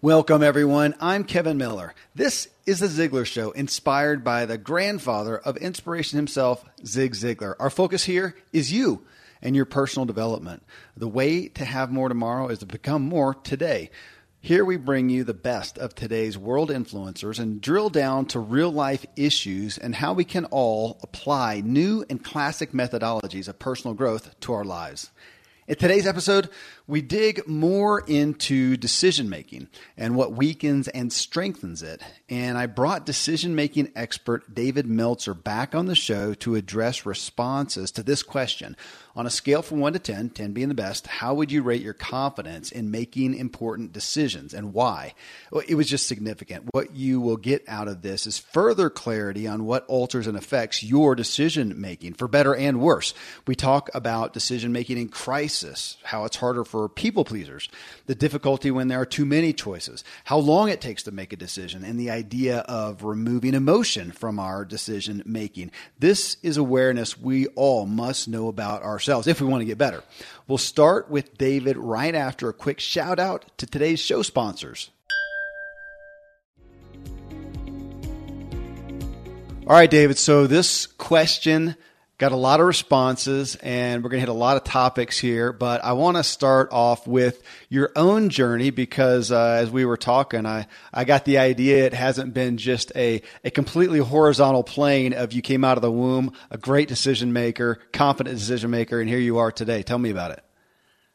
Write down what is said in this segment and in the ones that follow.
Welcome, everyone. I'm Kevin Miller. This is the Ziglar Show, inspired by the grandfather of inspiration himself, Zig Ziglar. Our focus here is you and your personal development. The way to have more tomorrow is to become more today. Here we bring you the best of today's world influencers and drill down to real life issues and how we can all apply new and classic methodologies of personal growth to our lives. In today's episode, we dig more into decision making and what weakens and strengthens it. And I brought decision making expert David Meltzer back on the show to address responses to this question. On a scale from 1 to 10, 10 being the best, how would you rate your confidence in making important decisions and why? Well, it was just significant. What you will get out of this is further clarity on what alters and affects your decision making for better and worse. We talk about decision making in crisis, how it's harder for people pleasers, the difficulty when there are too many choices, how long it takes to make a decision, and the idea of removing emotion from our decision making. This is awareness we all must know about ourselves ourselves if we want to get better. We'll start with David right after a quick shout out to today's show sponsors. All right, David. So this question Got a lot of responses, and we're going to hit a lot of topics here. But I want to start off with your own journey because, uh, as we were talking, I, I got the idea it hasn't been just a, a completely horizontal plane of you came out of the womb, a great decision maker, confident decision maker, and here you are today. Tell me about it.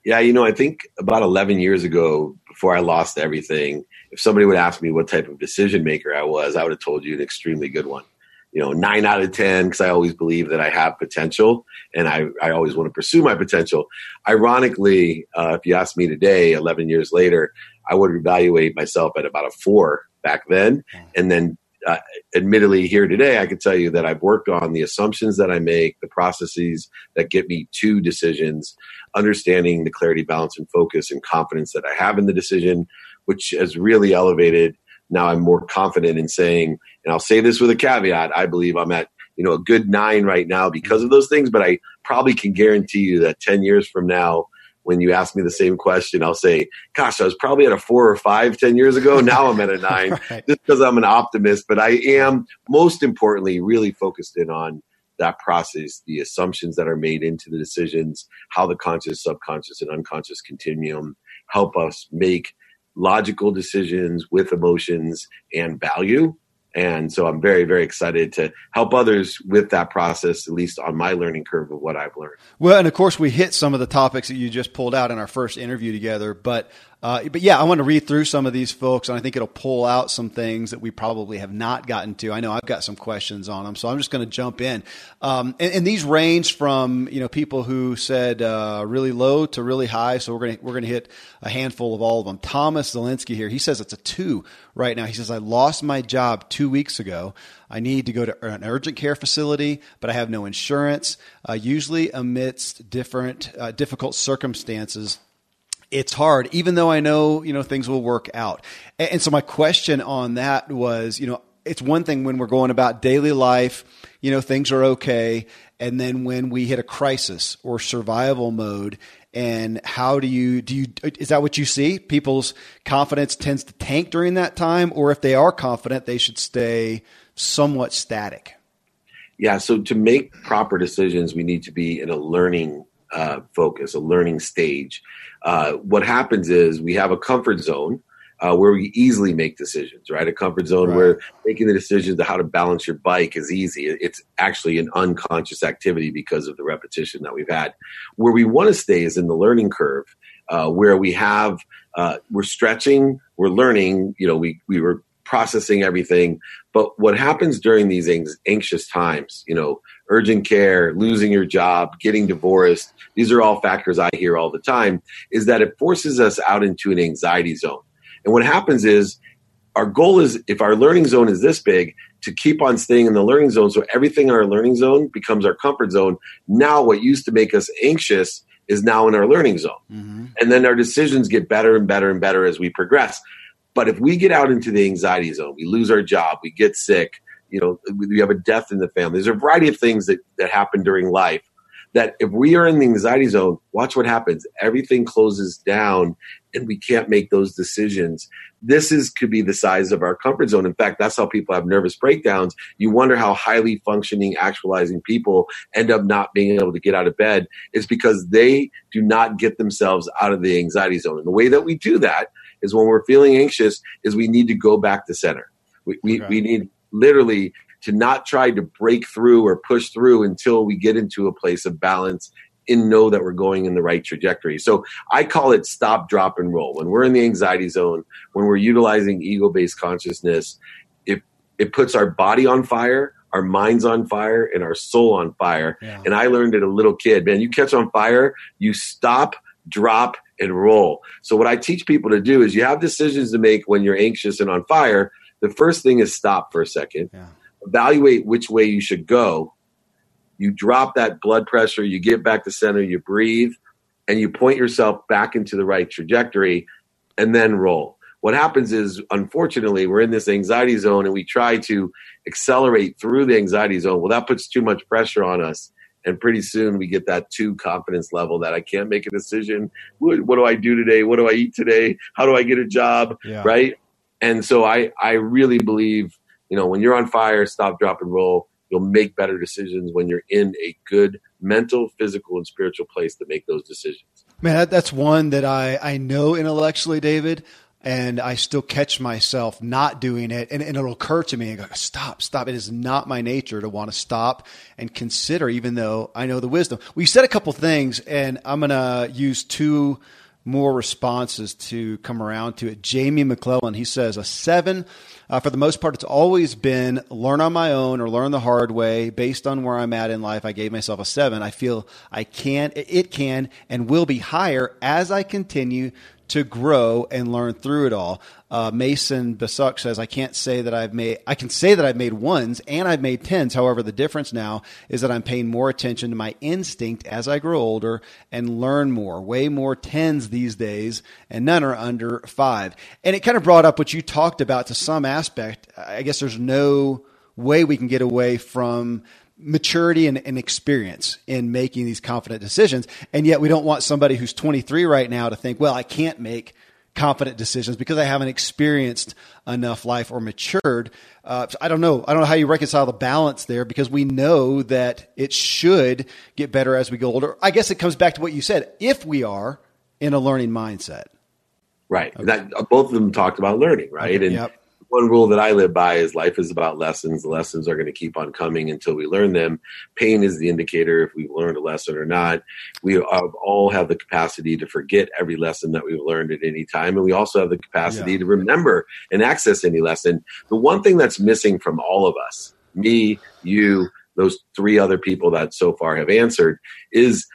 Yeah, you know, I think about 11 years ago, before I lost everything, if somebody would ask me what type of decision maker I was, I would have told you an extremely good one you know, nine out of 10, because I always believe that I have potential and I, I always want to pursue my potential. Ironically, uh, if you ask me today, 11 years later, I would evaluate myself at about a four back then. And then, uh, admittedly, here today, I can tell you that I've worked on the assumptions that I make, the processes that get me to decisions, understanding the clarity, balance, and focus and confidence that I have in the decision, which has really elevated now I'm more confident in saying, and I'll say this with a caveat, I believe I'm at, you know, a good nine right now because of those things, but I probably can guarantee you that 10 years from now, when you ask me the same question, I'll say, gosh, I was probably at a four or five 10 years ago. Now I'm at a nine right. just because I'm an optimist, but I am most importantly really focused in on that process, the assumptions that are made into the decisions, how the conscious, subconscious, and unconscious continuum help us make logical decisions with emotions and value. And so I'm very, very excited to help others with that process, at least on my learning curve of what I've learned. Well, and of course, we hit some of the topics that you just pulled out in our first interview together. But uh, but yeah, I want to read through some of these folks, and I think it'll pull out some things that we probably have not gotten to. I know I've got some questions on them, so I'm just going to jump in. Um, and, and, these range from you know people who said uh, really low to really high. So we're going to we're going to hit a handful of all of them. Thomas Zelensky here, he says it's a two right now. He says I lost my job two weeks ago. I need to go to an urgent care facility, but I have no insurance. Uh, usually amidst different uh, difficult circumstances it's hard, even though I know, you know, things will work out. And, and so my question on that was, you know, it's one thing when we're going about daily life, you know, things are okay. And then when we hit a crisis or survival mode, and how do you, do you, is that what you see? People's confidence tends to tank during that time, or if they are confident, they should stay somewhat static? Yeah. So to make proper decisions, we need to be in a learning uh, focus, a learning stage. Uh, what happens is we have a comfort zone uh, where we easily make decisions, right? A comfort zone right. where making the decision to how to balance your bike is easy. It's actually an unconscious activity because of the repetition that we've had. Where we want to stay is in the learning curve, uh, where we have uh, we're stretching, we're learning. You know, we we were processing everything. But what happens during these anxious times, you know, urgent care, losing your job, getting divorced, these are all factors I hear all the time, is that it forces us out into an anxiety zone. And what happens is our goal is if our learning zone is this big, to keep on staying in the learning zone. So everything in our learning zone becomes our comfort zone. Now, what used to make us anxious is now in our learning zone. Mm-hmm. And then our decisions get better and better and better as we progress. But if we get out into the anxiety zone, we lose our job, we get sick, you know, we have a death in the family. There's a variety of things that, that happen during life. that if we are in the anxiety zone, watch what happens. Everything closes down and we can't make those decisions. This is could be the size of our comfort zone. In fact, that's how people have nervous breakdowns. You wonder how highly functioning, actualizing people end up not being able to get out of bed. Is because they do not get themselves out of the anxiety zone. And the way that we do that is when we're feeling anxious, is we need to go back to center. We, we, okay. we need literally to not try to break through or push through until we get into a place of balance and know that we're going in the right trajectory. So I call it stop, drop, and roll. When we're in the anxiety zone, when we're utilizing ego based consciousness, it, it puts our body on fire, our minds on fire, and our soul on fire. Yeah. And I learned it a little kid, man, you catch on fire, you stop, drop, and roll. So what I teach people to do is you have decisions to make when you're anxious and on fire. The first thing is stop for a second. Yeah evaluate which way you should go. You drop that blood pressure, you get back to center, you breathe, and you point yourself back into the right trajectory and then roll. What happens is, unfortunately, we're in this anxiety zone and we try to accelerate through the anxiety zone. Well, that puts too much pressure on us. And pretty soon we get that two confidence level that I can't make a decision. What, what do I do today? What do I eat today? How do I get a job? Yeah. Right. And so I, I really believe you know, when you're on fire, stop, drop, and roll. You'll make better decisions when you're in a good mental, physical, and spiritual place to make those decisions. Man, that, that's one that I, I know intellectually, David, and I still catch myself not doing it. And, and it'll occur to me and go, stop, stop. It is not my nature to want to stop and consider, even though I know the wisdom. We said a couple things, and I'm going to use two more responses to come around to it. Jamie McClellan, he says, a seven uh, for the most part, it's always been learn on my own or learn the hard way based on where I'm at in life. I gave myself a seven. I feel I can, it can, and will be higher as I continue to grow and learn through it all. Uh, Mason Basuk says, I can't say that I've made, I can say that I've made ones and I've made tens. However, the difference now is that I'm paying more attention to my instinct as I grow older and learn more, way more tens these days, and none are under five. And it kind of brought up what you talked about to some aspect. I guess there's no way we can get away from maturity and, and, experience in making these confident decisions. And yet we don't want somebody who's 23 right now to think, well, I can't make confident decisions because I haven't experienced enough life or matured. Uh, so I don't know. I don't know how you reconcile the balance there because we know that it should get better as we go older. I guess it comes back to what you said. If we are in a learning mindset. Right. Okay. That both of them talked about learning, right? Okay. And yep one rule that I live by is life is about lessons. The lessons are going to keep on coming until we learn them. Pain is the indicator if we've learned a lesson or not. We all have the capacity to forget every lesson that we've learned at any time. And we also have the capacity yeah. to remember and access any lesson. The one thing that's missing from all of us, me, you, those three other people that so far have answered, is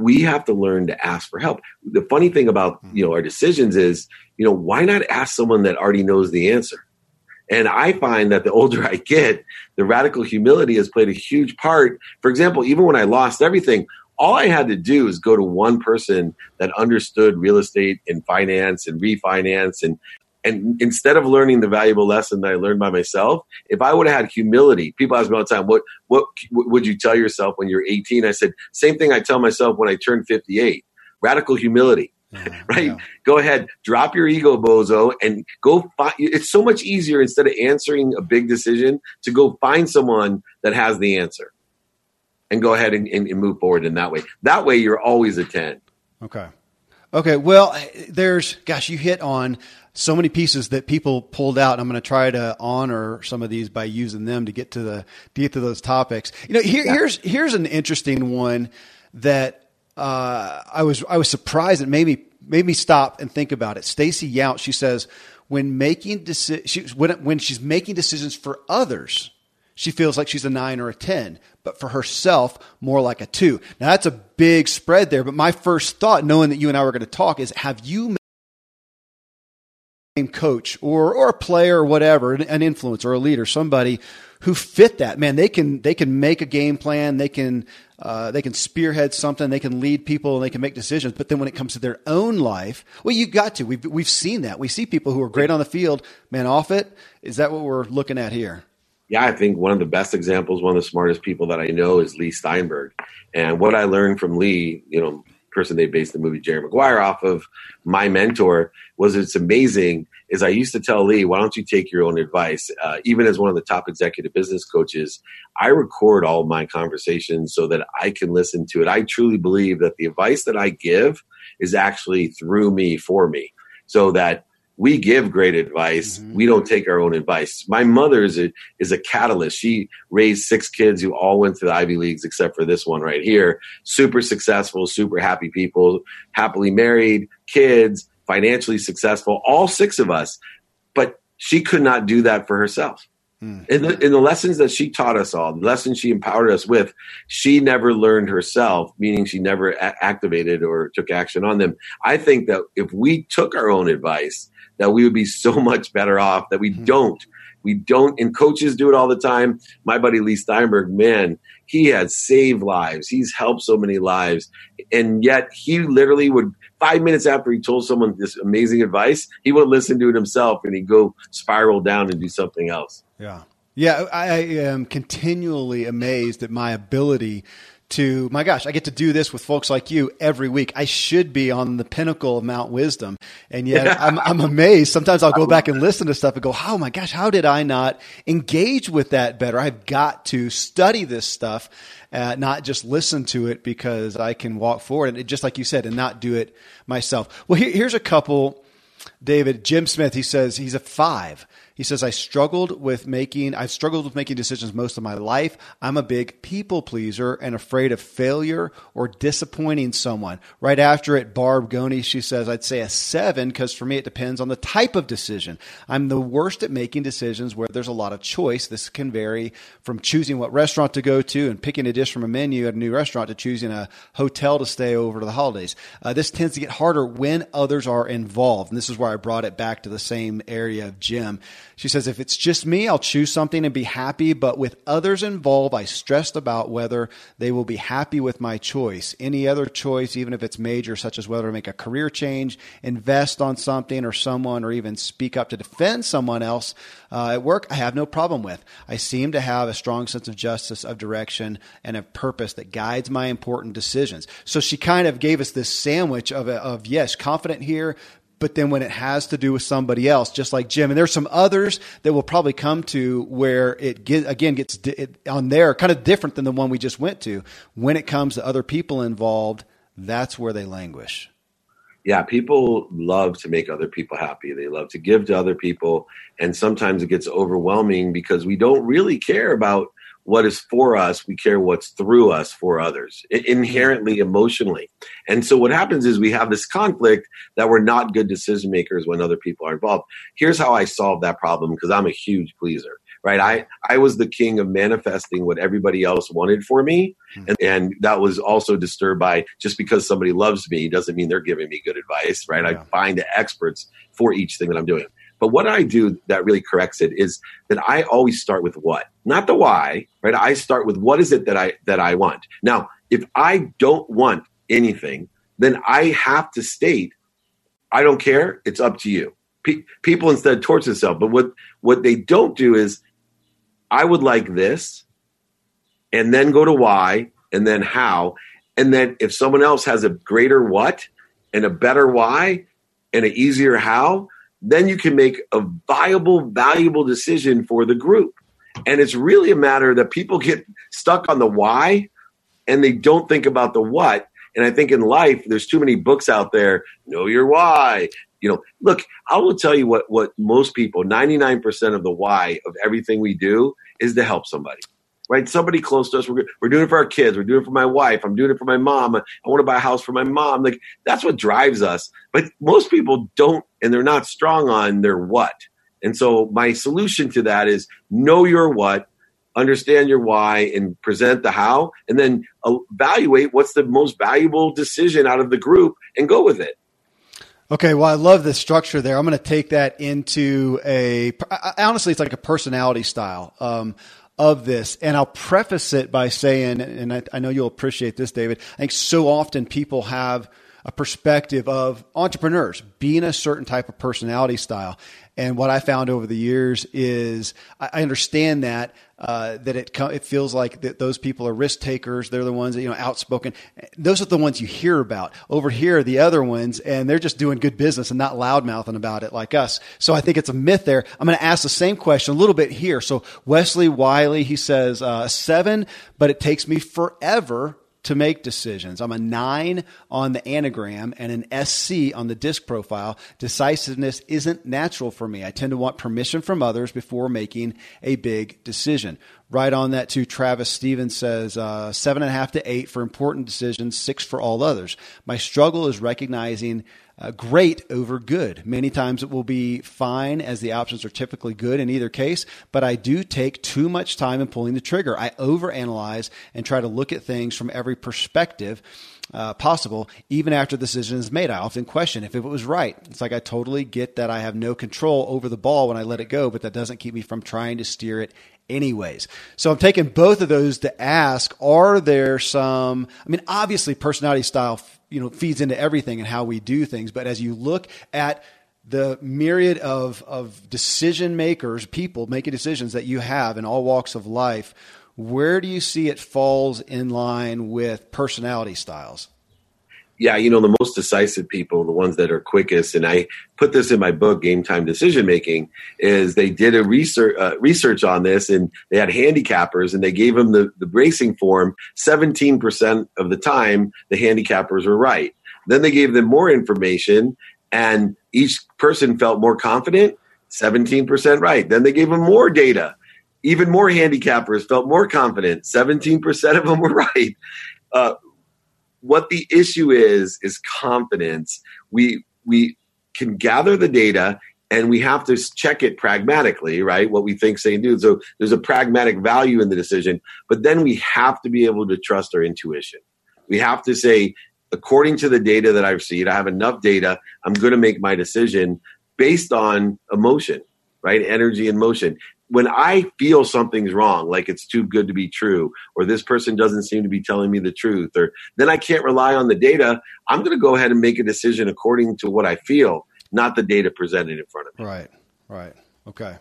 we have to learn to ask for help. The funny thing about hmm. you know our decisions is you know, why not ask someone that already knows the answer? And I find that the older I get, the radical humility has played a huge part. For example, even when I lost everything, all I had to do is go to one person that understood real estate and finance and refinance and and instead of learning the valuable lesson that I learned by myself, if I would have had humility, people ask me all the time, what, what, would you tell yourself when you're 18? I said, same thing I tell myself when I turn 58. Radical humility. Yeah, right? Yeah. Go ahead, drop your ego, bozo, and go find. It's so much easier instead of answering a big decision to go find someone that has the answer, and go ahead and, and, and move forward in that way. That way, you're always a ten. Okay. Okay. Well, there's gosh, you hit on so many pieces that people pulled out. I'm going to try to honor some of these by using them to get to the to get to those topics. You know, here, yeah. here's here's an interesting one that uh, I was I was surprised. It made me made me stop and think about it. Stacy Yount, she says, when making deci- she, when when she's making decisions for others, she feels like she's a nine or a ten, but for herself, more like a two. Now that's a big spread there. But my first thought, knowing that you and I were going to talk, is have you coach or or a player or whatever, an influencer or a leader, somebody who fit that. Man, they can they can make a game plan, they can uh, they can spearhead something, they can lead people, and they can make decisions. But then when it comes to their own life, well, you've got to. We've we've seen that. We see people who are great on the field, man, off it. Is that what we're looking at here? Yeah, I think one of the best examples, one of the smartest people that I know is Leigh Steinberg. And what I learned from Leigh, you know, person they based the movie Jerry Maguire off of, my mentor, was it's amazing. Is I used to tell Leigh, why don't you take your own advice? Uh, even as one of the top executive business coaches, I record all my conversations so that I can listen to it. I truly believe that the advice that I give is actually through me for me, so that we give great advice. Mm-hmm. We don't take our own advice. My mother is a, is a catalyst. She raised six kids who all went to the Ivy Leagues except for this one right here. Super successful, super happy people, happily married, kids, financially successful, all six of us. But she could not do that for herself. Mm. In, the, in the lessons that she taught us all, the lessons she empowered us with, she never learned herself, meaning she never a- activated or took action on them. I think that if we took our own advice, that we would be so much better off that we mm-hmm. don't. We don't, and coaches do it all the time. My buddy Leigh Steinberg, man, he has saved lives. He's helped so many lives. And yet he literally would, five minutes after he told someone this amazing advice, he would listen to it himself and he'd go spiral down and do something else. Yeah. Yeah. I am continually amazed at my ability to my gosh, I get to do this with folks like you every week. I should be on the pinnacle of Mount Wisdom. And yet I'm, I'm amazed. Sometimes I'll go back and listen to stuff and go, oh my gosh, how did I not engage with that better? I've got to study this stuff, uh, not just listen to it because I can walk forward and just like you said, and not do it myself. Well, here, here's a couple. David, Jim Smith, he says he's a five. He says, I struggled with making, I've struggled with making decisions most of my life. I'm a big people pleaser and afraid of failure or disappointing someone. Right after it, Barb Goni, she says, I'd say a seven because for me it depends on the type of decision. I'm the worst at making decisions where there's a lot of choice. This can vary from choosing what restaurant to go to and picking a dish from a menu at a new restaurant to choosing a hotel to stay over to the holidays. Uh, this tends to get harder when others are involved. And this is where I brought it back to the same area of Jim. She says, if it's just me, I'll choose something and be happy. But with others involved, I stressed about whether they will be happy with my choice. Any other choice, even if it's major, such as whether to make a career change, invest on something or someone, or even speak up to defend someone else uh, at work, I have no problem with. I seem to have a strong sense of justice, of direction, and of purpose that guides my important decisions. So she kind of gave us this sandwich of, of yes, confident here, but then when it has to do with somebody else, just like Jim, and there's some others that will probably come to where it get, again gets it, on there kind of different than the one we just went to. When it comes to other people involved, that's where they languish. Yeah, people love to make other people happy. They love to give to other people, and sometimes it gets overwhelming because we don't really care about what is for us, we care what's through us for others, inherently emotionally. And so what happens is we have this conflict that we're not good decision makers when other people are involved. Here's how I solved that problem because I'm a huge pleaser. Right. I, I was the king of manifesting what everybody else wanted for me. Hmm. And, and that was also disturbed by just because somebody loves me doesn't mean they're giving me good advice. Right. Yeah. I find the experts for each thing that I'm doing. But what I do that really corrects it is that I always start with what, not the why, right? I start with what is it that I that I want. Now, if I don't want anything, then I have to state, I don't care. It's up to you. Pe- people instead torch themselves. But what what they don't do is, I would like this, and then go to why, and then how, and then if someone else has a greater what and a better why and an easier how, then you can make a viable, valuable decision for the group. And it's really a matter that people get stuck on the why and they don't think about the what. And I think in life, there's too many books out there. Know your why. You know, look, I will tell you what, what most people, 99% of the why of everything we do is to help somebody right? Somebody close to us. We're, we're doing it for our kids. We're doing it for my wife. I'm doing it for my mom. I want to buy a house for my mom. Like that's what drives us. But most people don't, and they're not strong on their what. And so my solution to that is know your what, understand your why, and present the how, and then evaluate what's the most valuable decision out of the group and go with it. Okay, well, I love the structure there. I'm going to take that into a honestly, it's like a personality style. Um, of this. And I'll preface it by saying, and I, I know you'll appreciate this, David. I think so often people have a perspective of entrepreneurs being a certain type of personality style. And what I found over the years is I understand that uh, that it it feels like that those people are risk takers. They're the ones that you know outspoken. Those are the ones you hear about. Over here, are the other ones, and they're just doing good business and not loudmouthing about it like us. So I think it's a myth there. I'm going to ask the same question a little bit here. So Wesley Wiley, he says uh, seven, but it takes me forever to make decisions. I'm a nine on the Enneagram and an SC on the disc profile. Decisiveness isn't natural for me. I tend to want permission from others before making a big decision. Right on that too, Travis Stevens says uh, seven and a half to eight for important decisions, six for all others. My struggle is recognizing uh, great over good. Many times it will be fine as the options are typically good in either case, but I do take too much time in pulling the trigger. I overanalyze and try to look at things from every perspective. Uh, possible, even after the decision is made. I often question if it was right. It's like I totally get that I have no control over the ball when I let it go, but that doesn't keep me from trying to steer it anyways. So I'm taking both of those to ask, are there some, I mean, obviously personality style you know feeds into everything and how we do things. But as you look at the myriad of of decision makers, people making decisions that you have in all walks of life, where do you see it falls in line with personality styles? Yeah, you know, the most decisive people, the ones that are quickest, and I put this in my book, Game Time Decision Making, is they did a research uh, research on this, and they had handicappers, and they gave them the the bracing form. Seventeen percent of the time, the handicappers were right. Then they gave them more information, and each person felt more confident. Seventeen percent right. Then they gave them more data. Even more handicappers felt more confident. Seventeen percent of them were right. Uh, what the issue is is confidence. We we can gather the data and we have to check it pragmatically, right? What we think, say, and do. So there's a pragmatic value in the decision, but then we have to be able to trust our intuition. We have to say, according to the data that I've seen, I have enough data. I'm going to make my decision based on emotion, right? Energy and motion when I feel something's wrong, like it's too good to be true, or this person doesn't seem to be telling me the truth, or then I can't rely on the data, I'm going to go ahead and make a decision according to what I feel, not the data presented in front of me. Right, right. Okay.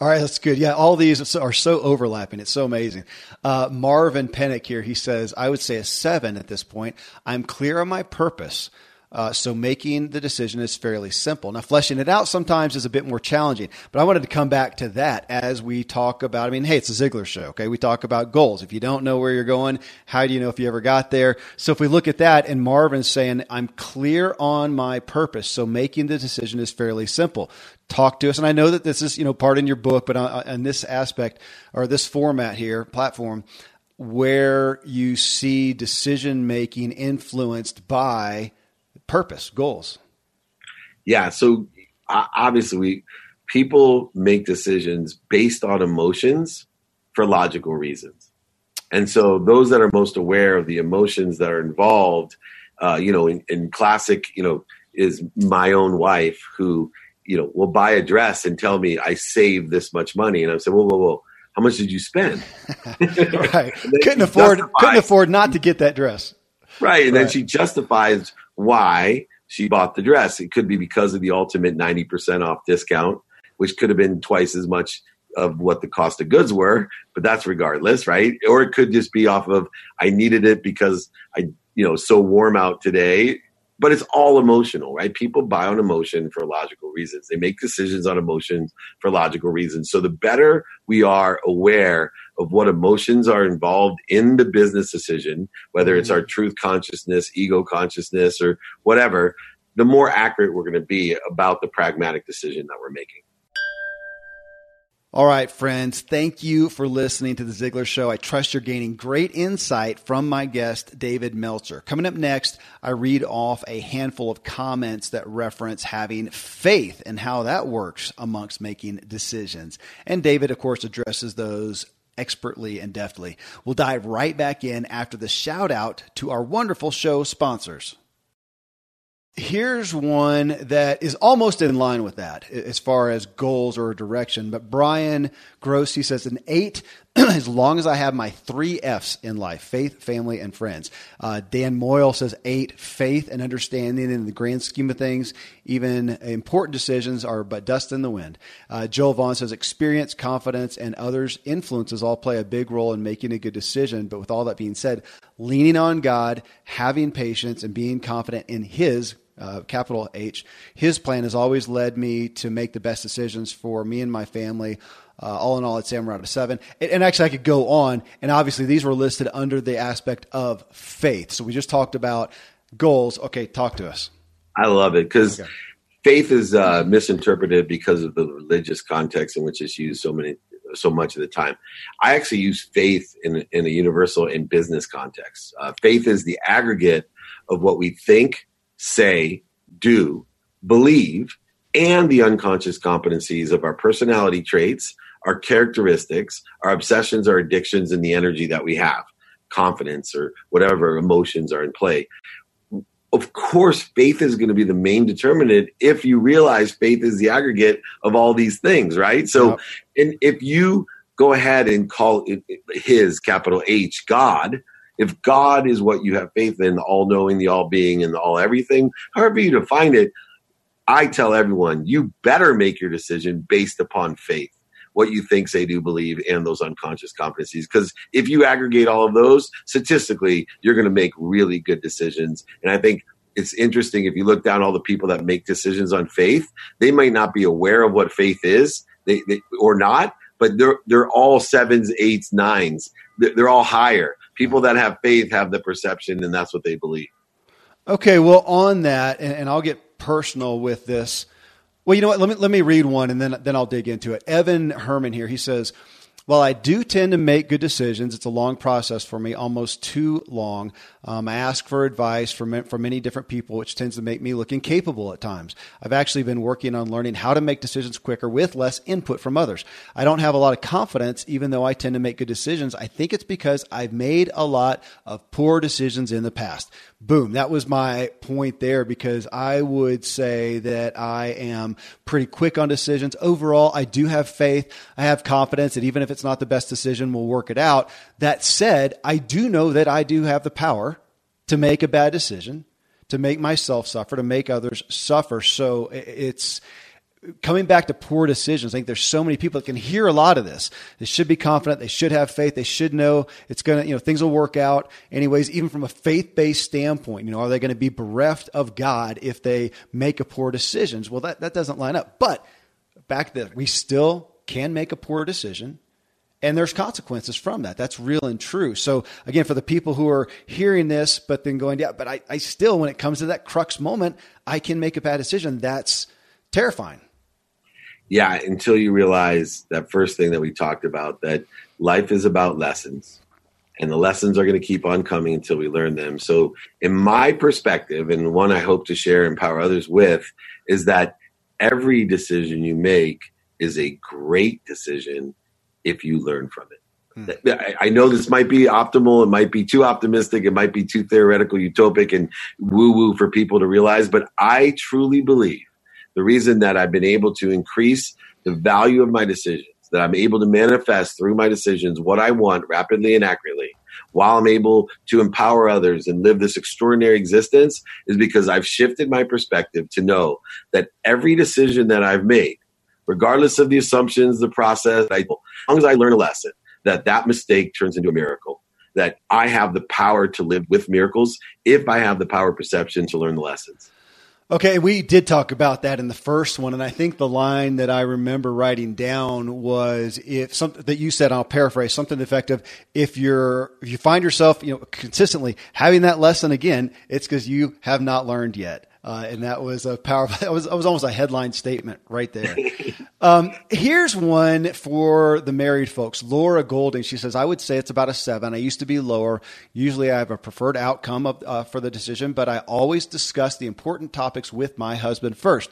All right, that's good. Yeah, all these are so overlapping. It's so amazing. Uh, Marvin Pennick here, he says, I would say a seven at this point. I'm clear on my purpose. Uh, so making the decision is fairly simple. Now, fleshing it out sometimes is a bit more challenging, but I wanted to come back to that as we talk about. I mean, hey, it's a Ziglar show, okay? We talk about goals. If you don't know where you're going, how do you know if you ever got there? So if we look at that, and Marvin's saying, I'm clear on my purpose, so making the decision is fairly simple. Talk to us, and I know that this is you know part in your book, but on, on this aspect or this format here, platform where you see decision making influenced by purpose, goals. Yeah. So obviously, we people make decisions based on emotions for logical reasons, and so those that are most aware of the emotions that are involved, uh, you know, in, in classic, you know, is my own wife who you know will buy a dress and tell me I saved this much money, and I say, whoa, whoa, whoa. How much did you spend? right. couldn't afford couldn't afford not to get that dress. Right. And right. then she justifies why she bought the dress. It could be because of the ultimate 90% off discount, which could have been twice as much of what the cost of goods were, but that's regardless, right? Or it could just be off of I needed it because I, you know, so warm out today but it's all emotional, right? People buy on emotion for logical reasons. They make decisions on emotions for logical reasons. So the better we are aware of what emotions are involved in the business decision, whether it's our mm-hmm. truth consciousness, ego consciousness, or whatever, the more accurate we're going to be about the pragmatic decision that we're making. All right, friends, thank you for listening to The Ziglar Show. I trust you're gaining great insight from my guest, David Meltzer. Coming up next, I read off a handful of comments that reference having faith and how that works amongst making decisions. And David, of course, addresses those expertly and deftly. We'll dive right back in after the shout out to our wonderful show sponsors. Here's one that is almost in line with that as far as goals or direction. But Brian Gross, he says an eight, as long as I have my three F's in life faith, family, and friends. Uh, Dan Moyle says eight faith and understanding in the grand scheme of things. Even important decisions are but dust in the wind. Uh, Joel Vaughn says experience, confidence, and others' influences all play a big role in making a good decision. But with all that being said, leaning on God, having patience, and being confident in His uh, capital H. His plan has always led me to make the best decisions for me and my family. Uh, all in all, I'd say I'm around a seven. And, and, actually, I could go on. And obviously, these were listed under the aspect of faith. So we just talked about goals. Okay, talk to us. I love it because okay. faith is uh, misinterpreted because of the religious context in which it's used so many so much of the time. I actually use faith in in a universal and business context. Uh, faith is the aggregate of what we think, say, do, believe, and the unconscious competencies of our personality traits, our characteristics, our obsessions, our addictions, and the energy that we have, confidence or whatever emotions are in play. Of course, faith is going to be the main determinant if you realize faith is the aggregate of all these things, right? So, and if you go ahead and call it his capital H God, if God is what you have faith in, the all knowing, the all being, and the all everything, however you define it, I tell everyone you better make your decision based upon faith, what you think, say, do, believe, and those unconscious competencies. Because if you aggregate all of those, statistically, you're going to make really good decisions. And I think it's interesting if you look down all the people that make decisions on faith, they might not be aware of what faith is, they, they or not, but they're they're all sevens, eights, nines. They're, they're all higher people that have faith have the perception, and that's what they believe. Okay, well, on that, and, and I'll get personal with this. Well, you know what? Let me let me read one, and then then I'll dig into it. Evan Herman here. He says. While I do tend to make good decisions, it's a long process for me, almost too long. Um, I ask for advice from, from many different people, which tends to make me look incapable at times. I've actually been working on learning how to make decisions quicker with less input from others. I don't have a lot of confidence, even though I tend to make good decisions. I think it's because I've made a lot of poor decisions in the past. Boom. That was my point there because I would say that I am pretty quick on decisions. Overall, I do have faith. I have confidence that even if it's not the best decision, we'll work it out. That said, I do know that I do have the power to make a bad decision, to make myself suffer, to make others suffer. So it's coming back to poor decisions. I think there's so many people that can hear a lot of this. They should be confident. They should have faith. They should know it's going to, you know, things will work out anyways, even from a faith based standpoint. You know, are they going to be bereft of God if they make a poor decisions? Well, that, that doesn't line up. But back there, we still can make a poor decision and there's consequences from that. That's real and true. So again, for the people who are hearing this, but then going, yeah, but I, I still, when it comes to that crux moment, I can make a bad decision. That's terrifying. Yeah, until you realize that first thing that we talked about, that life is about lessons. And the lessons are going to keep on coming until we learn them. So, in my perspective, and one I hope to share and empower others with, is that every decision you make is a great decision if you learn from it. Hmm. I know this might be optimal. It might be too optimistic. It might be too theoretical, utopic, and woo woo for people to realize. But I truly believe the reason that I've been able to increase the value of my decisions, that I'm able to manifest through my decisions what I want rapidly and accurately, while I'm able to empower others and live this extraordinary existence, is because I've shifted my perspective to know that every decision that I've made regardless of the assumptions, the process, I, as long as I learn a lesson, that that mistake turns into a miracle. That I have the power to live with miracles if I have the power perception to learn the lessons. Okay, we did talk about that in the first one, and I think the line that I remember writing down was if something that you said, I'll paraphrase something effective. If you're if you find yourself, you know, consistently having that lesson again, it's because you have not learned yet. Uh, and that was a powerful. That was, that was almost a headline statement right there. um, here's one for the married folks. Laura Golding. She says, "I would say it's about a seven. I used to be lower. Usually, I have a preferred outcome of, uh, for the decision, but I always discuss the important topics with my husband first.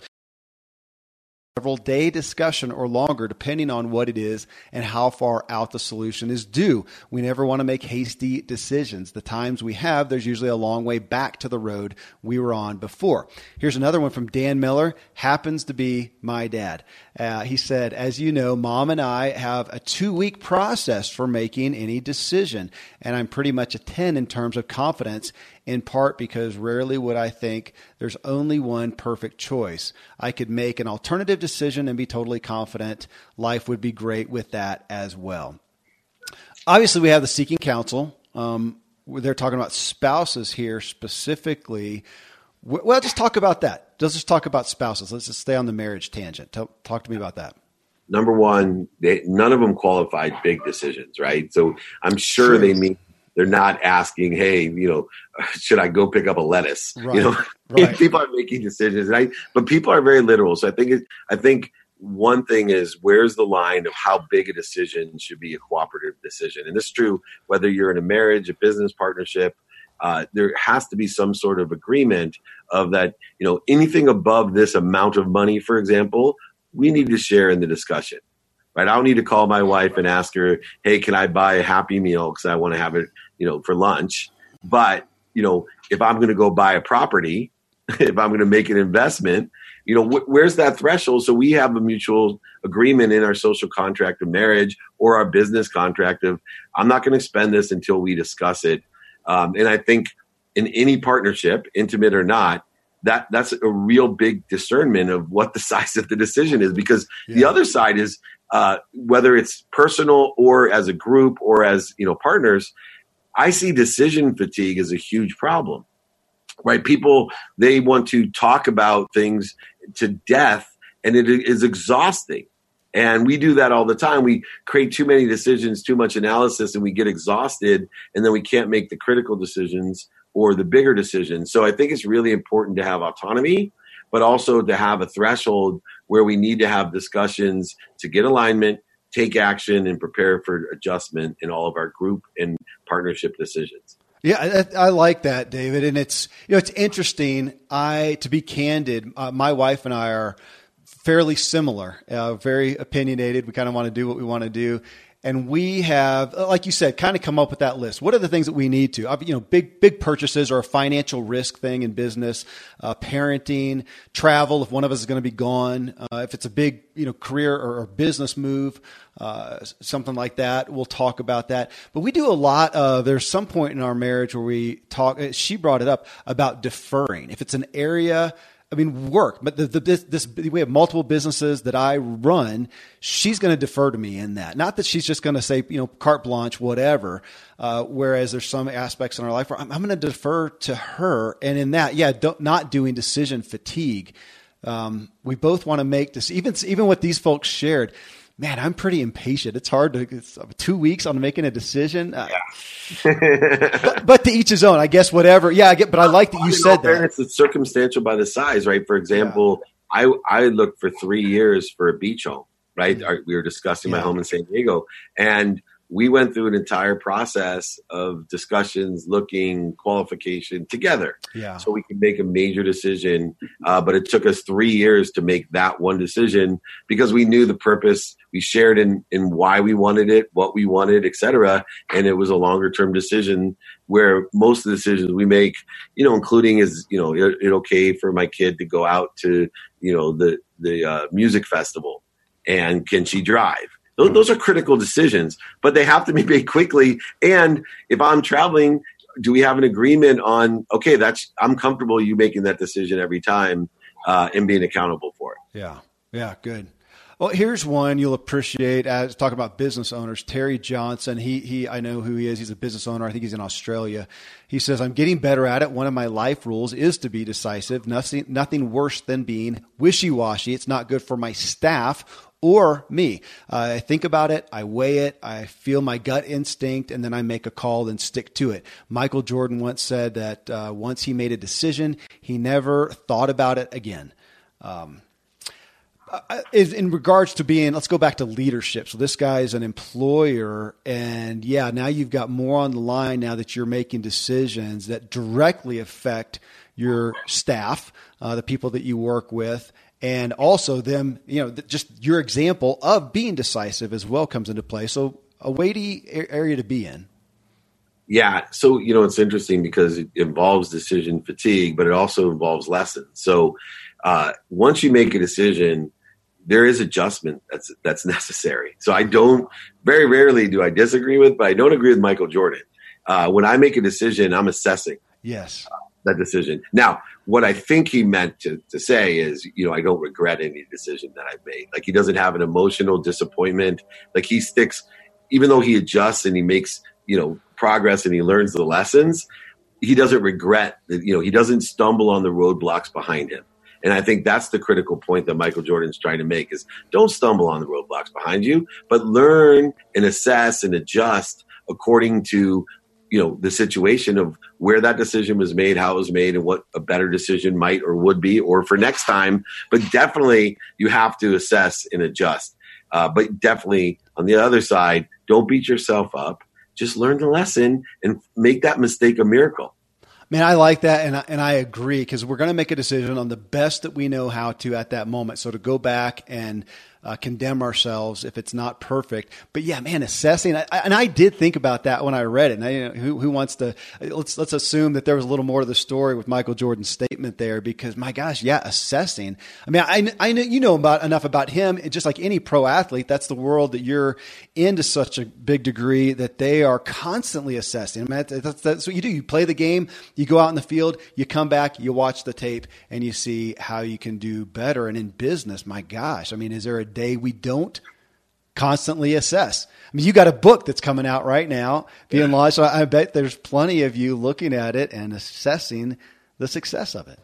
Several day discussion or longer, depending on what it is and how far out the solution is due. We never want to make hasty decisions. The times we have, there's usually a long way back to the road we were on before. Here's another one from Dan Miller, happens to be my dad. Uh, he said, As you know, mom and I have a two week process for making any decision, and I'm pretty much a 10 in terms of confidence in part because rarely would I think there's only one perfect choice. I could make an alternative decision and be totally confident life would be great with that as well. Obviously, we have the seeking counsel. Um, they're talking about spouses here specifically. Well, just talk about that. Let's just talk about spouses. Let's just stay on the marriage tangent. Talk to me about that number one, they, none of them qualified big decisions, right? So I'm sure, sure. they mean they're not asking, hey, you know, should I go pick up a lettuce? Right. You know, right. people are making decisions, right? But people are very literal. So I think it, I think one thing is where's the line of how big a decision should be a cooperative decision, and this is true whether you're in a marriage, a business partnership. Uh, there has to be some sort of agreement of that. You know, anything above this amount of money, for example, we need to share in the discussion right? I don't need to call my wife and ask her, "Hey, can I buy a Happy Meal because I want to have it, you know, for lunch?" But you know, if I'm going to go buy a property, if I'm going to make an investment, you know, wh- where's that threshold? So we have a mutual agreement in our social contract of marriage or our business contract of I'm not going to spend this until we discuss it. Um, and I think in any partnership, intimate or not, that that's a real big discernment of what the size of the decision is because yeah. the other side is uh, whether it's personal or as a group or as you know partners i see decision fatigue as a huge problem right? People they want to talk about things to death and it is exhausting. And we do that all the time. We create too many decisions too much analysis and we get exhausted and then we can't make the critical decisions or the bigger decisions. So i think it's really important to have autonomy but also to have a threshold where we need to have discussions to get alignment, take action, and prepare for adjustment in all of our group and partnership decisions. Yeah, I, I, like that, David. And it's you know it's interesting. I to be candid, uh, my wife and I are fairly similar, uh, very opinionated. We kind of want to do what we want to do, and we have, uh, like you said, kind of come up with that list. What are the things that we need to? You know, big big purchases or a financial risk thing in business, uh, parenting, travel. If one of us is going to be gone, uh, if it's a big you know career or, business move, uh, something like that, we'll talk about that. But we do a lot of. There's some point in our marriage where we talk. Uh, she brought it up about deferring. If it's an area I mean, work, but the, the, this, this, we have multiple businesses that I run. She's going to defer to me in that. Not that she's just going to say, you know, carte blanche, whatever. Uh, whereas there's some aspects in our life where I'm, I'm going to defer to her. And in that, yeah, not doing decision fatigue. Um, we both want to make this, even, even what these folks shared man, I'm pretty impatient. It's hard to it's two weeks on making a decision. Uh, yeah. but, but, to each his own, I guess. Whatever. Yeah, I get. But I like that you said that. It's circumstantial by the size, right? For example, yeah. I I looked for three years for a beach home. Right, mm-hmm. we were discussing yeah. my home in San Diego, and we went through an entire process of discussions, looking, qualification together. Yeah. So we could make a major decision. Uh, but it took us three years to make that one decision because we knew the purpose. We shared in, in why we wanted it, what we wanted, etc. And it was a longer term decision where most of the decisions we make, you know, including is, you know, it, it okay for my kid to go out to, you know, the, the uh, music festival and can she drive? Those, those are critical decisions, but they have to be made quickly. And if I'm traveling, do we have an agreement on okay that's i'm comfortable you making that decision every time uh, and being accountable for it? Yeah. Yeah good. Well here's one you'll appreciate as talk about business owners. Terry johnson he he i know who he is. He's a business owner. I think he's in australia. He says i'm getting better at it. One of my life rules is to be decisive. Nothing nothing worse than being wishy-washy. It's not good for my staff or me. Uh, I think about it, I weigh it, I feel my gut instinct, and then I make a call and stick to it. Michael Jordan once said that uh, once he made a decision, he never thought about it again. Um, in regards to being, let's go back to leadership. So this guy is an employer, and yeah, now you've got more on the line now that you're making decisions that directly affect your staff, uh, the people that you work with, and also them, you know, just your example of being decisive as well comes into play. So a weighty area to be in. Yeah. So, you know, it's interesting because it involves decision fatigue, but it also involves lessons. So, uh, once you make a decision, there is adjustment that's that's necessary. So I don't very rarely do I disagree with, but I don't agree with Michael Jordan. Uh, when I make a decision, I'm assessing. Yes. Uh, that decision. Now, what I think he meant to, to say is, you know, I don't regret any decision that I've made. Like he doesn't have an emotional disappointment. Like he sticks, even though he adjusts and he makes, you know, progress and he learns the lessons, he doesn't regret that, you know, he doesn't stumble on the roadblocks behind him. And I think that's the critical point that Michael Jordan's trying to make is don't stumble on the roadblocks behind you, but learn and assess and adjust according to you know the situation of where that decision was made how it was made and what a better decision might or would be or for next time. But definitely you have to assess and adjust. Uh, but definitely on the other side don't beat yourself up. Just learn the lesson and make that mistake a miracle. Man, I like that, and and I agree because we're going to make a decision on the best that we know how to at that moment. So to go back and uh, condemn ourselves if it's not perfect. But yeah, man, assessing. I, and I did think about that when I read it. And I, you know, who, who wants to? Let's let's assume that there was a little more to the story with Michael Jordan's statement there, because my gosh, yeah, assessing. I mean, I I know you know about enough about him. Just like any pro athlete, that's the world that you're into such a big degree that they are constantly assessing. I mean, that's, that's what you do. You play the game, you go out in the field, you come back, you watch the tape, and you see how you can do better. And in business, my gosh, I mean, is there a day we don't constantly assess. I mean, you got a book that's coming out right now being yeah. launched. So I bet there's plenty of you looking at it and assessing the success of it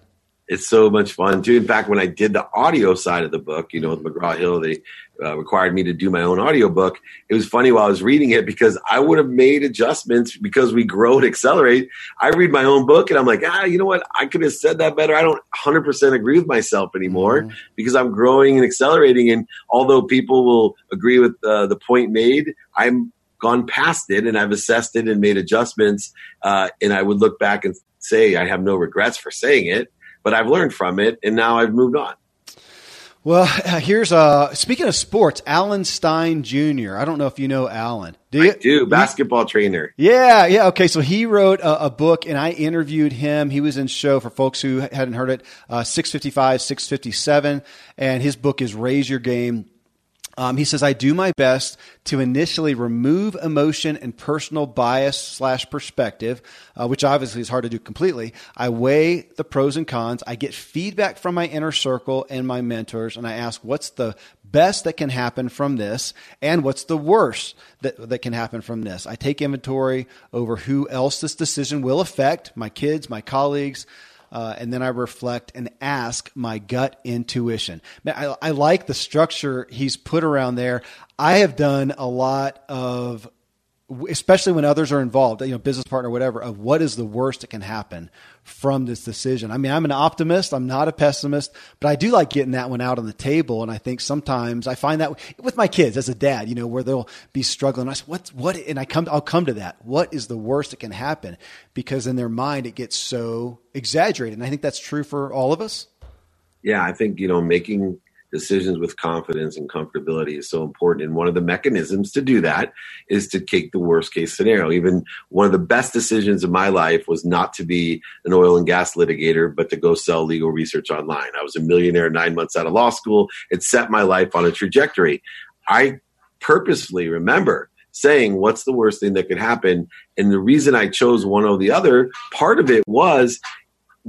it's so much fun too. In fact, when I did the audio side of the book, you know, with mm-hmm. McGraw Hill, they uh, required me to do my own audio book. It was funny while I was reading it because I would have made adjustments because we grow and accelerate. I read my own book and I'm like, ah, you know what? I could have said that better. I don't 100% agree with myself anymore mm-hmm. because I'm growing and accelerating. And although people will agree with uh, the point made, I'm gone past it and I've assessed it and made adjustments. Uh, and I would look back and say I have no regrets for saying it but I've learned from it, and now I've moved on. Well, here's uh speaking of sports, Alan Stein Jr. I don't know if you know Alan. Do you? I do basketball trainer? Yeah, yeah. Okay, so he wrote a, a, book, and I interviewed him. He was in show for folks who hadn't heard it, uh, six fifty five, six fifty seven, and his book is Raise Your Game um, he says, I do my best to initially remove emotion and personal bias slash perspective, uh, which obviously is hard to do completely. I weigh the pros and cons. I get feedback from my inner circle and my mentors, and I ask, what's the best that can happen from this, and what's the worst that, that can happen from this? I take inventory over who else this decision will affect my kids, my colleagues, uh, and then I reflect and ask my gut intuition. I, I like the structure he's put around there. I have done a lot of especially when others are involved, you know, business partner, whatever, of what is the worst that can happen from this decision. I mean, I'm an optimist. I'm not a pessimist, but I do like getting that one out on the table. And I think sometimes I find that with my kids as a dad, you know, where they'll be struggling. I say, what's what? And I come, I'll come to that. What is the worst that can happen? Because in their mind, it gets so exaggerated. And I think that's true for all of us. Yeah. I think, you know, making decisions with confidence and comfortability is so important. And one of the mechanisms to do that is to take the worst case scenario. Even one of the best decisions of my life was not to be an oil and gas litigator, but to go sell legal research online. I was a millionaire nine months out of law school. It set my life on a trajectory. I purposefully remember saying what's the worst thing that could happen and the reason i chose one or the other part of it was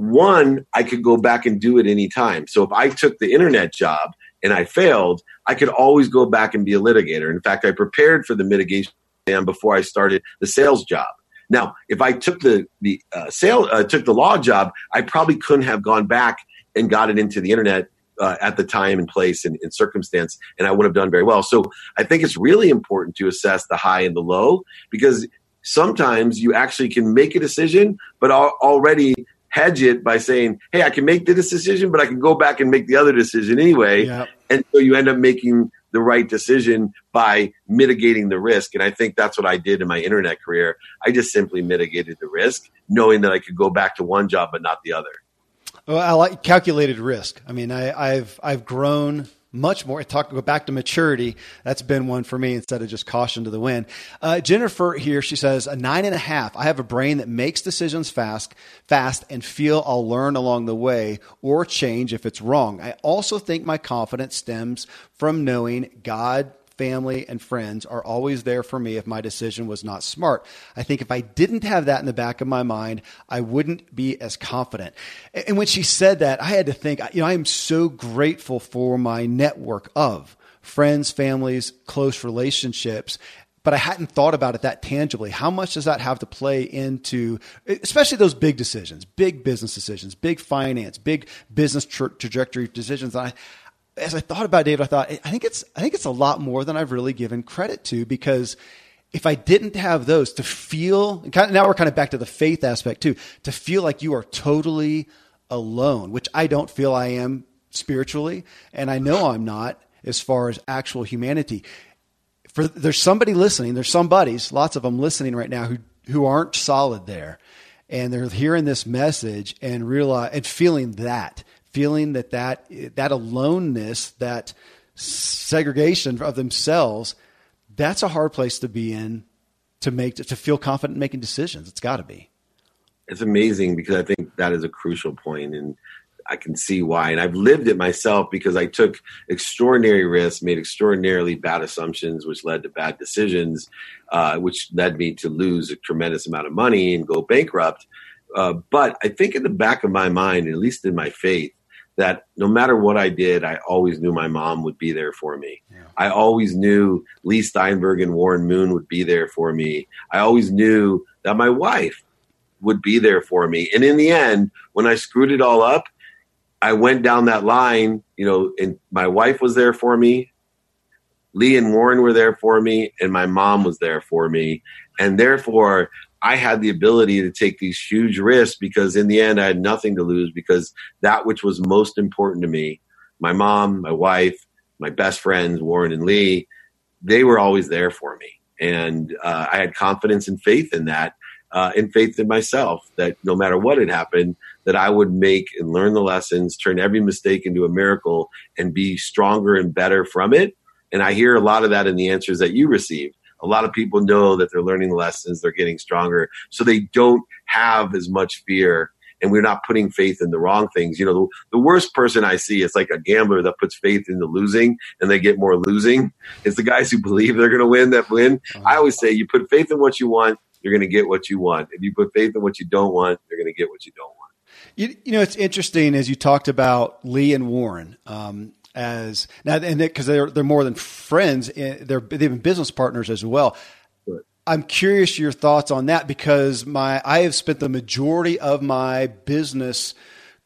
one, I could go back and do it anytime. So if I took the internet job and I failed, I could always go back and be a litigator. In fact, I prepared for the mitigation exam before I started the sales job. Now, if I took the the uh, sale uh, took the law job, I probably couldn't have gone back and got it into the internet uh, at the time and place and, and, circumstance, and I would have done very well. So I think it's really important to assess the high and the low because sometimes you actually can make a decision, but already hedge it by saying, "Hey, I can make this decision, but I can go back and make the other decision anyway." Yep. And so you end up making the right decision by mitigating the risk. And I think that's what I did in my internet career. I just simply mitigated the risk, knowing that I could go back to one job but not the other. Well, I like calculated risk. I mean, I, I've I've grown much more. Talk go back to maturity. That's been one for me instead of just caution to the wind. Uh, Jennifer here, she says a nine and a half. I have a brain that makes decisions fast, fast, and feel I'll learn along the way or change if it's wrong. I also think my confidence stems from knowing God family, and friends are always there for me if my decision was not smart. I think if I didn't have that in the back of my mind, I wouldn't be as confident. And when she said that, I had to think, you know, I am so grateful for my network of friends, families, close relationships but I hadn't thought about it that tangibly. How much does that have to play into, especially those big decisions, big business decisions, big finance, big business tra- trajectory decisions? I, as I thought about David, I thought I think it's I think it's a lot more than I've really given credit to because if I didn't have those to feel kind of, now we're kind of back to the faith aspect too to feel like you are totally alone, which I don't feel I am spiritually, and I know I'm not as far as actual humanity. For there's somebody listening, there's some buddies, lots of them listening right now who who aren't solid there, and they're hearing this message and realize and feeling that feeling that that, that aloneness, that segregation of themselves, that's a hard place to be in to make to feel confident in making decisions. It's got to be. It's amazing because I think that is a crucial point, and I can see why. And I've lived it myself because I took extraordinary risks, made extraordinarily bad assumptions, which led to bad decisions, uh, which led me to lose a tremendous amount of money and go bankrupt. Uh, but I think in the back of my mind, at least in my faith, that no matter what I did, I always knew my mom would be there for me. Yeah. I always knew Leigh Steinberg and Warren Moon would be there for me. I always knew that my wife would be there for me. And in the end, when I screwed it all up, I went down that line, you know, and my wife was there for me. Lee and Warren were there for me, and my mom was there for me. And therefore, I had the ability to take these huge risks because in the end I had nothing to lose because that which was most important to me, my mom, my wife, my best friends, Warren and Leigh, they were always there for me. And uh, I had confidence and faith in that, uh, and faith in myself that no matter what had happened, that I would make and learn the lessons, turn every mistake into a miracle, and be stronger and better from it. And I hear a lot of that in the answers that you received a lot of people know that they're learning lessons, they're getting stronger, so they don't have as much fear. And we're not putting faith in the wrong things. You know, the, the worst person I see is like a gambler that puts faith into losing and they get more losing. It's the guys who believe they're going to win that win. I always say you put faith in what you want, you're going to get what you want. If you put faith in what you don't want, you're going to get what you don't want. You, you know, it's interesting as you talked about Leigh and Warren. Um, as now and because they're they're more than friends eh, they're they've been business partners as well. Right. i'm curious your thoughts on that because my i have spent the majority of my business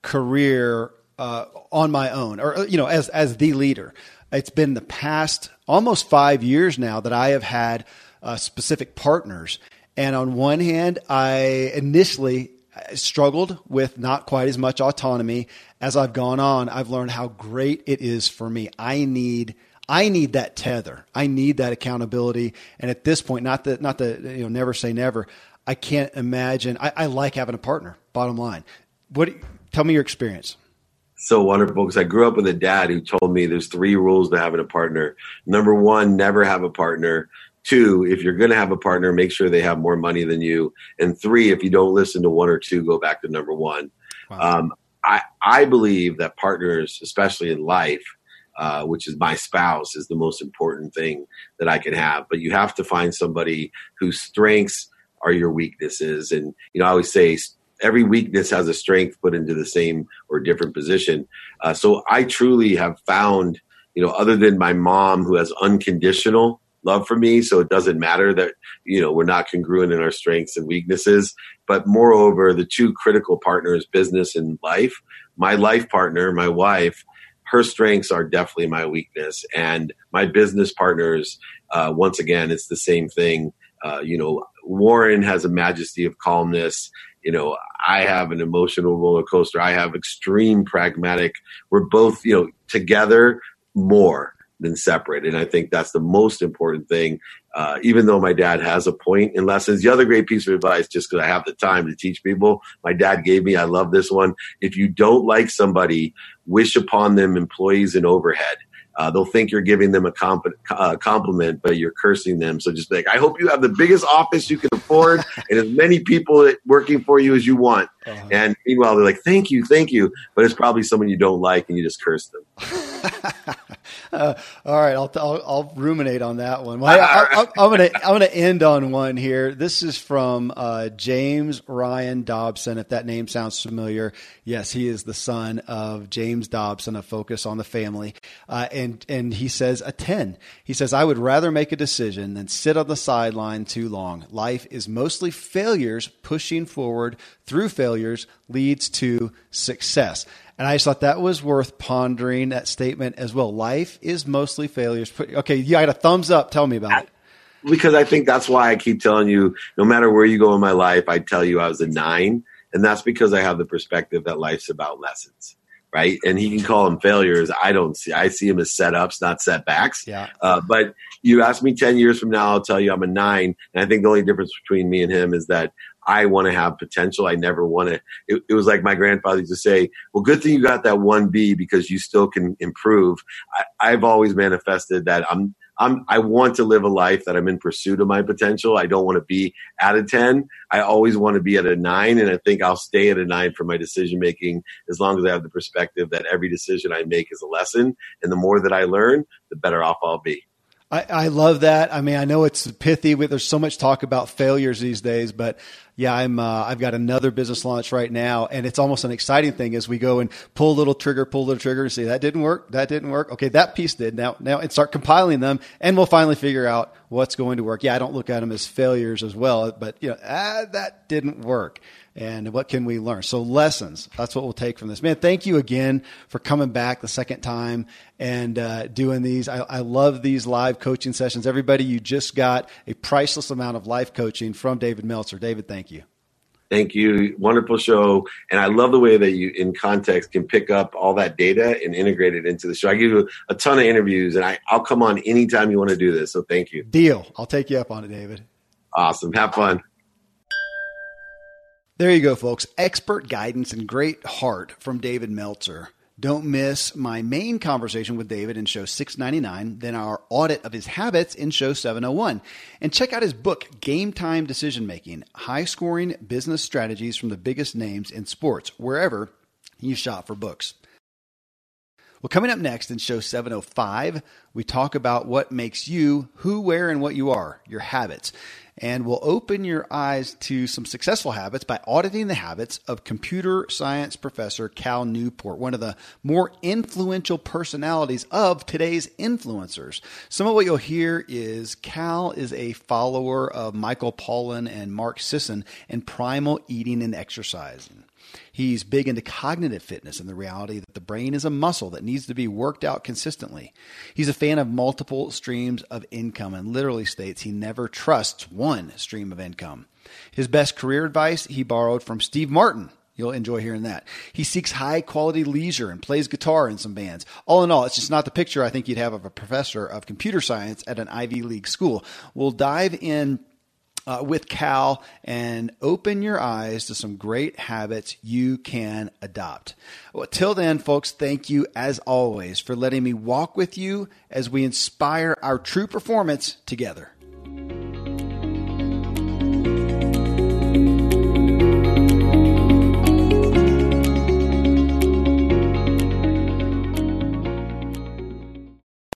career uh, on my own or you know as as the leader. It's been the past almost five years now that i have had uh, specific partners. And on one hand i initially struggled with not quite as much autonomy as I've gone on. I've learned how great it is for me. I need I need that tether. I need that accountability. And at this point, not that not that you know, never say never. I can't imagine. I, I like having a partner. Bottom line, what? Tell me your experience. So wonderful because I grew up with a dad who told me there's three rules to having a partner. Number one, never have a partner. Two, if you're going to have a partner, make sure they have more money than you. And three, if you don't listen to one or two, go back to number one. Wow. Um, I, I believe that partners, especially in life, uh, which is my spouse, is the most important thing that I can have. But you have to find somebody whose strengths are your weaknesses. And, you know, I always say every weakness has a strength put into the same or different position. Uh, so I truly have found, you know, other than my mom who has unconditional love for me. So it doesn't matter that, you know, we're not congruent in our strengths and weaknesses. But moreover, the two critical partners, business and life, my life partner, my wife, her strengths are definitely my weakness. And my business partners, uh, once again, it's the same thing. Uh, you know, Warren has a majesty of calmness. You know, I have an emotional roller coaster. I have extreme pragmatic. We're both, you know, together more than separate. And I think that's the most important thing. Uh, even though my dad has a point in lessons, the other great piece of advice, just because I have the time to teach people, my dad gave me. I love this one. If you don't like somebody, wish upon them employees and overhead. Uh, they'll think you're giving them a comp- uh, compliment, but you're cursing them. So just like, I hope you have the biggest office you can afford and as many people working for you as you want. Uh-huh. And meanwhile, they're like, thank you, thank you. But it's probably someone you don't like and you just curse them. uh, all right, I'll, I'll, I'll, ruminate on that one. Well, I, am gonna I'm gonna end on one here. This is from uh, James Ryan Dobson. If that name sounds familiar, yes, he is the son of James Dobson of Focus on the Family, uh, and and he says a ten. He says I would rather make a decision than sit on the sideline too long. Life is mostly failures. Pushing forward through failures leads to success. And I just thought that was worth pondering that statement as well. Life is mostly failures. Okay, you got a thumbs up. Tell me about it. Because I think that's why I keep telling you, no matter where you go in my life, I tell you I was a nine. And that's because I have the perspective that life's about lessons, right? And he can call them failures. I don't see, I see them as setups, not setbacks. Yeah. Uh, but you ask me 10 years from now, I'll tell you I'm a nine. And I think the only difference between me and him is that I want to have potential. I never want to. It, it, was like my grandfather used to say, well, good thing you got that one B because you still can improve. I, I've always manifested that I'm, I'm, I want to live a life that I'm in pursuit of my potential. I don't want to be at a 10. I always want to be at a nine. And I think I'll stay at a nine for my decision making as long as I have the perspective that every decision I make is a lesson. And the more that I learn, the better off I'll be. I, I love that. I mean, I know it's pithy. There's so much talk about failures these days, but yeah, I'm. Uh, I've got another business launch right now, and it's almost an exciting thing as we go and pull little trigger, pull little trigger, and say that didn't work, that didn't work. Okay, that piece did. Now, now, and start compiling them, and we'll finally figure out what's going to work. Yeah, I don't look at them as failures as well, but you know, ah, that didn't work and what can we learn? So lessons. That's what we'll take from this. Man, thank you again for coming back the second time and uh, doing these. I, I, love these live coaching sessions. Everybody, you just got a priceless amount of life coaching from David Meltzer. David, thank you. Thank you. Wonderful show. And I love the way that you, in context, can pick up all that data and integrate it into the show. I give you a ton of interviews, and I, I'll come on anytime you want to do this. So thank you. Deal. I'll take you up on it, David. Awesome. Have fun. There you go, folks. Expert guidance and great heart from David Meltzer. Don't miss my main conversation with David in show 699, then our audit of his habits in show 701. And check out his book, Game Time Decision Making High Scoring Business Strategies from the Biggest Names in Sports, wherever you shop for books. Well, coming up next in show 705, we talk about what makes you who, where, and what you are, your habits and we'll open your eyes to some successful habits by auditing the habits of computer science professor Cal Newport, one of the more influential personalities of today's influencers. Some of what you'll hear is Cal is a follower of Michael Pollan and Mark Sisson in primal eating and exercising. He's big into cognitive fitness and the reality that the brain is a muscle that needs to be worked out consistently. He's a fan of multiple streams of income and literally states he never trusts one stream of income. His best career advice he borrowed from Steve Martin. You'll enjoy hearing that. He seeks high quality leisure and plays guitar in some bands. All in all, it's just not the picture I think you'd have of a professor of computer science at an Ivy League school. We'll dive in uh, with Cal and open your eyes to some great habits you can adopt. Well, till then, folks, thank you as always for letting me walk with you as we inspire our true performance together.